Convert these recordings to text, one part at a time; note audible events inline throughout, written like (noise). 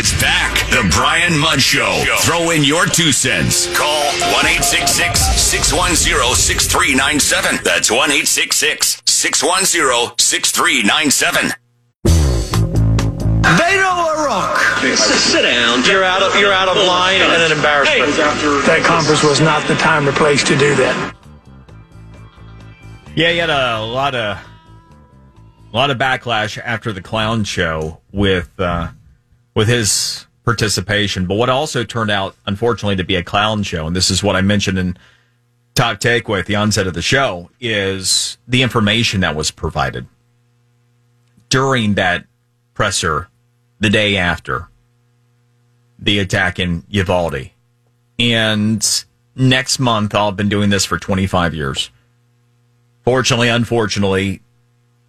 It's back. The Brian Mudd Show. Throw in your two cents. Call 1 610 6397. That's 1 610 6397. Beto O'Rourke. Sit down. You're out of you're out of line and an embarrassment. That conference was not the time or place to do that. Yeah, he had a lot of a lot of backlash after the clown show with uh, with his participation. But what also turned out, unfortunately, to be a clown show, and this is what I mentioned in Talk Take at the onset of the show, is the information that was provided during that presser the day after the attack in Uvalde. And next month, I've been doing this for 25 years. Fortunately, unfortunately,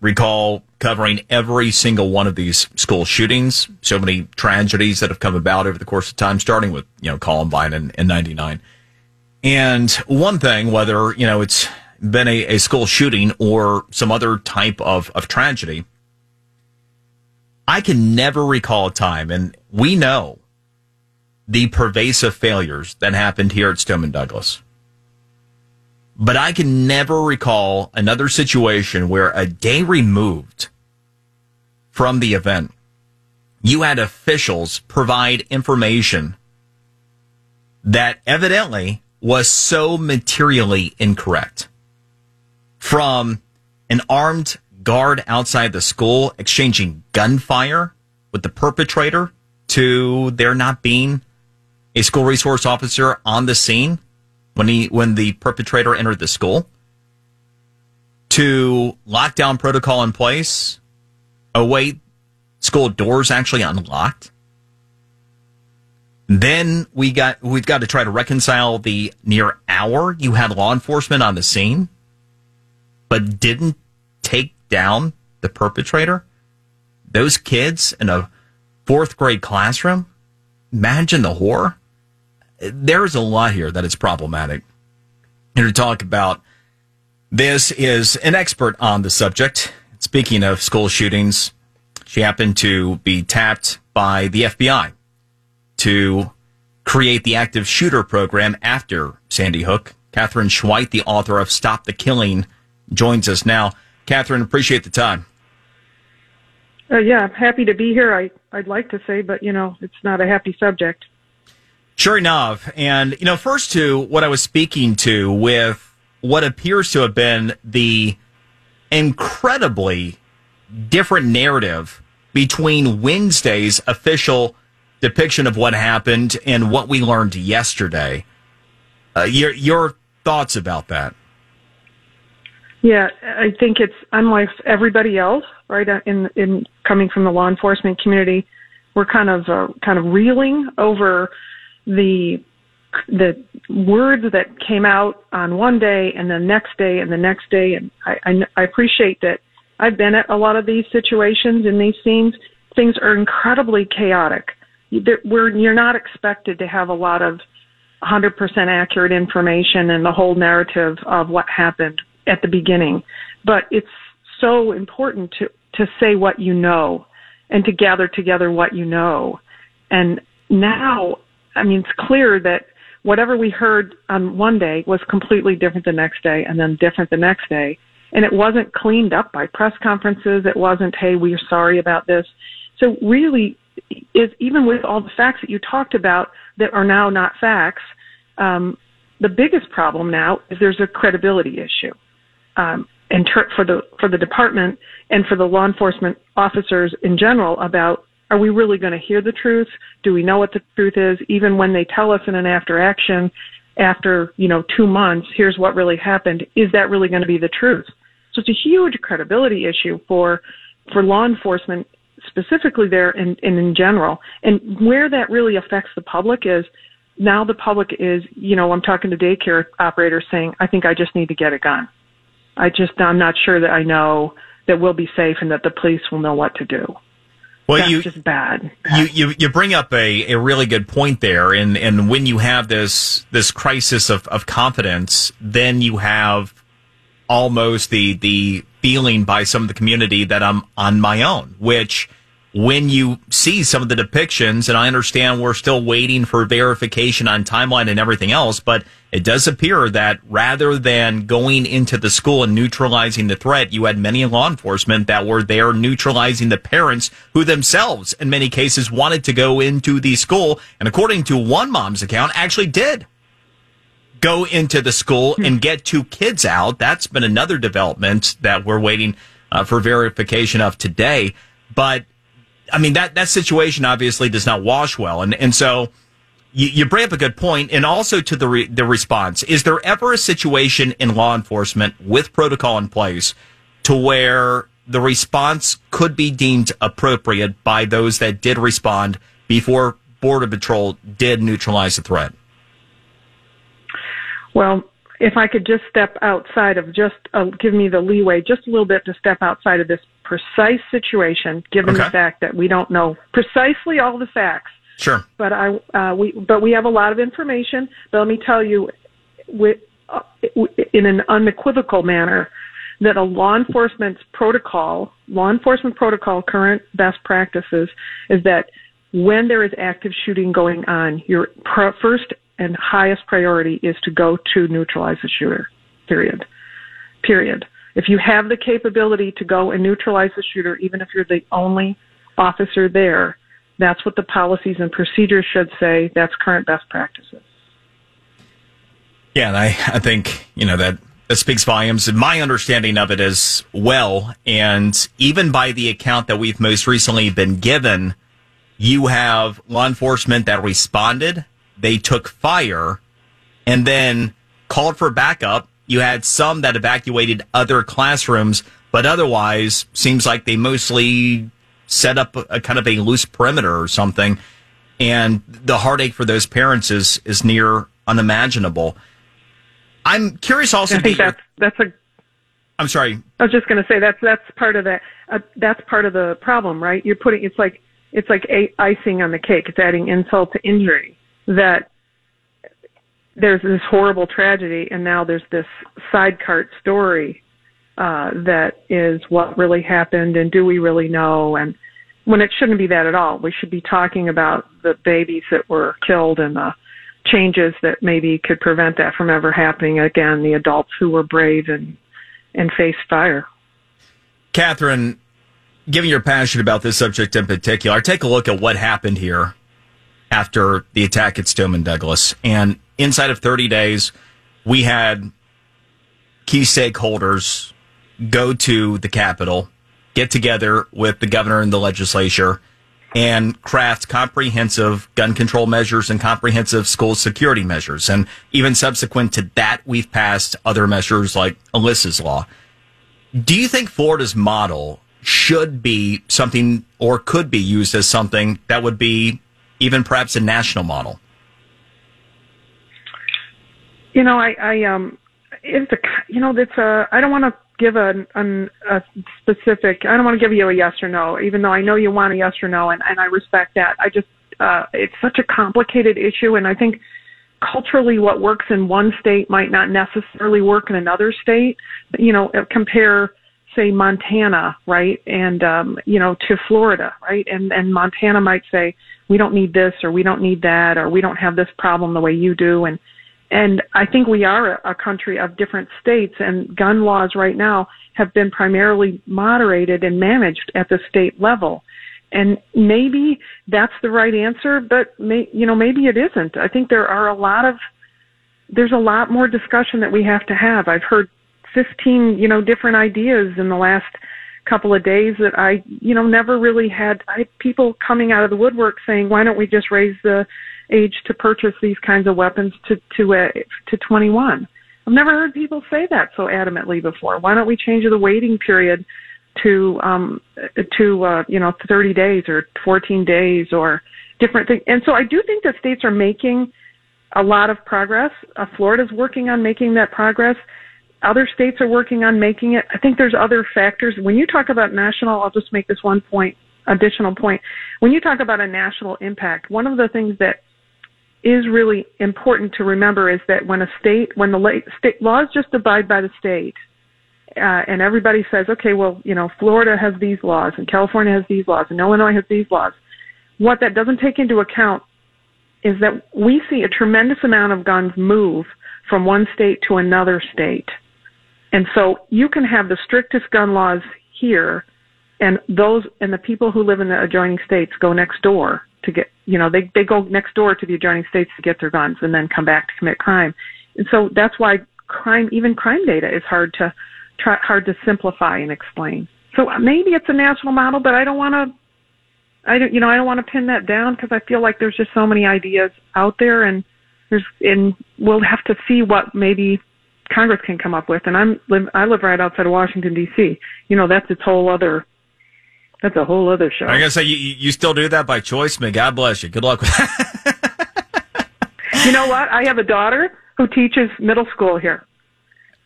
recall covering every single one of these school shootings, so many tragedies that have come about over the course of time, starting with, you know, Columbine in, in 99. And one thing, whether, you know, it's been a, a school shooting or some other type of, of tragedy, I can never recall a time, and we know the pervasive failures that happened here at Stoneman Douglas. But I can never recall another situation where a day removed from the event, you had officials provide information that evidently was so materially incorrect. From an armed guard outside the school exchanging gunfire with the perpetrator to there not being a school resource officer on the scene when he when the perpetrator entered the school to lockdown protocol in place await school doors actually unlocked. Then we got we've got to try to reconcile the near hour you had law enforcement on the scene but didn't take down the perpetrator. Those kids in a fourth grade classroom imagine the horror there's a lot here that is problematic. Here to talk about this is an expert on the subject. Speaking of school shootings, she happened to be tapped by the FBI to create the active shooter program after Sandy Hook. Katherine Schweit, the author of Stop the Killing, joins us now. Katherine, appreciate the time. Uh, yeah, I'm happy to be here. I, I'd like to say, but you know, it's not a happy subject. Sure enough. And, you know, first to what I was speaking to with what appears to have been the incredibly different narrative between Wednesday's official depiction of what happened and what we learned yesterday. Uh, your, your thoughts about that? Yeah, I think it's unlike everybody else, right? In in coming from the law enforcement community, we're kind of uh, kind of reeling over the the words that came out on one day and the next day and the next day and I, I, I appreciate that I've been at a lot of these situations in these scenes. Things are incredibly chaotic. We're, you're not expected to have a lot of 100% accurate information and the whole narrative of what happened at the beginning. But it's so important to, to say what you know and to gather together what you know. And now I mean, it's clear that whatever we heard on one day was completely different the next day and then different the next day. And it wasn't cleaned up by press conferences. It wasn't, hey, we're sorry about this. So really, is even with all the facts that you talked about that are now not facts, um, the biggest problem now is there's a credibility issue. Um, and ter- for the for the department and for the law enforcement officers in general about are we really going to hear the truth? Do we know what the truth is? Even when they tell us in an after action, after, you know, two months, here's what really happened. Is that really going to be the truth? So it's a huge credibility issue for, for law enforcement specifically there and, and in general. And where that really affects the public is now the public is, you know, I'm talking to daycare operators saying, I think I just need to get a gun. I just, I'm not sure that I know that we'll be safe and that the police will know what to do. Well, That's you just bad. You, you you bring up a, a really good point there, and and when you have this this crisis of, of confidence, then you have almost the the feeling by some of the community that I'm on my own, which when you see some of the depictions, and I understand we're still waiting for verification on timeline and everything else, but it does appear that rather than going into the school and neutralizing the threat, you had many law enforcement that were there neutralizing the parents who themselves, in many cases, wanted to go into the school. And according to one mom's account, actually did go into the school and get two kids out. That's been another development that we're waiting uh, for verification of today. But I mean, that, that situation obviously does not wash well. And, and so you, you bring up a good point. And also to the, re, the response, is there ever a situation in law enforcement with protocol in place to where the response could be deemed appropriate by those that did respond before Border Patrol did neutralize the threat? Well, if I could just step outside of just uh, give me the leeway just a little bit to step outside of this precise situation, given Okay. the fact that we don't know precisely all the facts. Sure. But I uh, we but we have a lot of information. But let me tell you, with, uh, in an unequivocal manner, that a law enforcement protocol, law enforcement protocol, current best practices is that when there is active shooting going on, your pr- first and highest priority is to go to neutralize the shooter. Period. Period. If you have the capability to go and neutralize the shooter, even if you're the only officer there, that's what the policies and procedures should say. That's current best practices. Yeah, and I, I think, you know, that, that speaks volumes. And my understanding of it as well. And even by the account that we've most recently been given, you have law enforcement that responded, they took fire, and then called for backup. You had some that evacuated other classrooms, but otherwise seems like they mostly set up a, kind of a loose perimeter or something. And the heartache for those parents is, is near unimaginable. I'm curious also. I think that's that's a. I'm sorry. I was just going to say that's that's part of that. Uh, that's part of the problem, right? You're putting it's like it's like a, icing on the cake. It's adding insult to injury. That there's this horrible tragedy, and now there's this side cart story uh, that is what really happened, and do we really know? And when it shouldn't be that at all. We should be talking about the babies that were killed and the changes that maybe could prevent that from ever happening again. The adults who were brave and and faced fire. Katherine, given your passion about this subject in particular, take a look at what happened here after the attack at Stoneman Douglas. And inside of 30 days, we had key stakeholders go to the Capitol, get together with the governor and the legislature, and craft comprehensive gun control measures and comprehensive school security measures. And even subsequent to that, we've passed other measures like Alyssa's law. Do you think Florida's model should be something or could be used as something that would be even perhaps a national model? You know, I, I um, it's a, you know, it's a. I don't want to give a, an, a specific. I don't want to give you a yes or no, even though I know you want a yes or no, and, and I respect that. I just, uh, it's such a complicated issue, and I think culturally, what works in one state might not necessarily work in another state. You know, compare say Montana, right, and um, you know to Florida, right, and and Montana might say we don't need this or we don't need that or we don't have this problem the way you do, and and I think we are a, country of different states, and gun laws right now have been primarily moderated and managed at the state level. And maybe that's the right answer, but may, you know maybe it isn't. I think there are a lot of there's a lot more discussion that we have to have. I've heard 15 you know different ideas in the last couple of days that I you know never really had. I had people coming out of the woodwork saying, "Why don't we just raise the age to purchase these kinds of weapons to to uh, to 21?" I've never heard people say that so adamantly before. Why don't we change the waiting period to um to uh you know 30 days or 14 days or different things? And so I do think that states are making a lot of progress. Uh, Florida's working on making that progress. Other states are working on making it. I think there's other factors. When you talk about national, I'll just make this one point, additional point. When you talk about a national impact, one of the things that is really important to remember is that when a state, when the state laws just abide by the state, uh, and everybody says, okay, well, you know, Florida has these laws and California has these laws and Illinois has these laws. What that doesn't take into account is that we see a tremendous amount of guns move from one state to another state. And so you can have the strictest gun laws here and those and the people who live in the adjoining states go next door to get you know they they go next door to the adjoining states to get their guns and then come back to commit crime. And so that's why crime even crime data is hard to try, hard to simplify and explain. So maybe it's a national model but i don't want to i don't you know i don't want to pin that down because i feel like there's just so many ideas out there and there's and we'll have to see what maybe congress can come up with and i'm live i live right outside of washington dc you know that's its whole other that's a whole other show. I gotta say, you, you still do that by choice, man. God bless you. Good luck with that. (laughs) you know what? I have a daughter who teaches middle school here.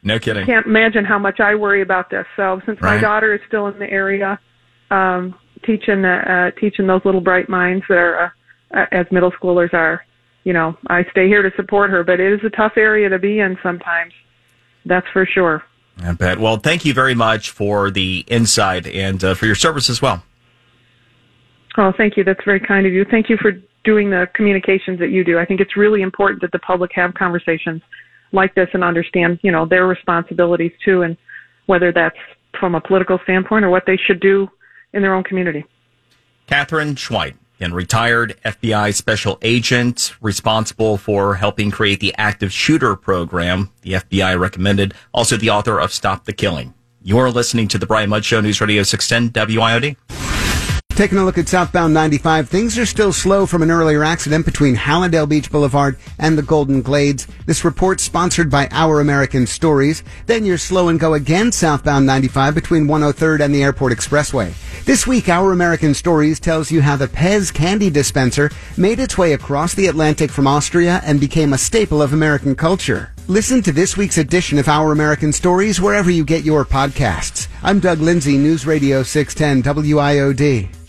No kidding. I Can't imagine how much I worry about this. So since right. my daughter is still in the area, um, teaching uh, teaching those little bright minds that are uh, as middle schoolers are, you know, I stay here to support her. But it is a tough area to be in sometimes. That's for sure. I bet. Well, thank you very much for the insight and uh, for your service as well. Oh, thank you. That's very kind of you. Thank you for doing the communications that you do. I think it's really important that the public have conversations like this and understand, you know, their responsibilities too, and whether that's from a political standpoint or what they should do in their own community. Katherine Schweit and retired FBI special agent responsible for helping create the active shooter program the FBI recommended. Also the author of Stop the Killing. You're listening to the Brian Mudd Show, News Radio 610 WIOD. Taking a look at southbound 95, things are still slow from an earlier accident between Hallandale Beach Boulevard and the Golden Glades. This report sponsored by Our American Stories. Then you're slow and go again southbound 95 between 103rd and the Airport Expressway. This week, Our American Stories tells you how the Pez candy dispenser made its way across the Atlantic from Austria and became a staple of American culture. Listen to this week's edition of Our American Stories wherever you get your podcasts. I'm Doug Lindsay, News Radio 610 WIOD.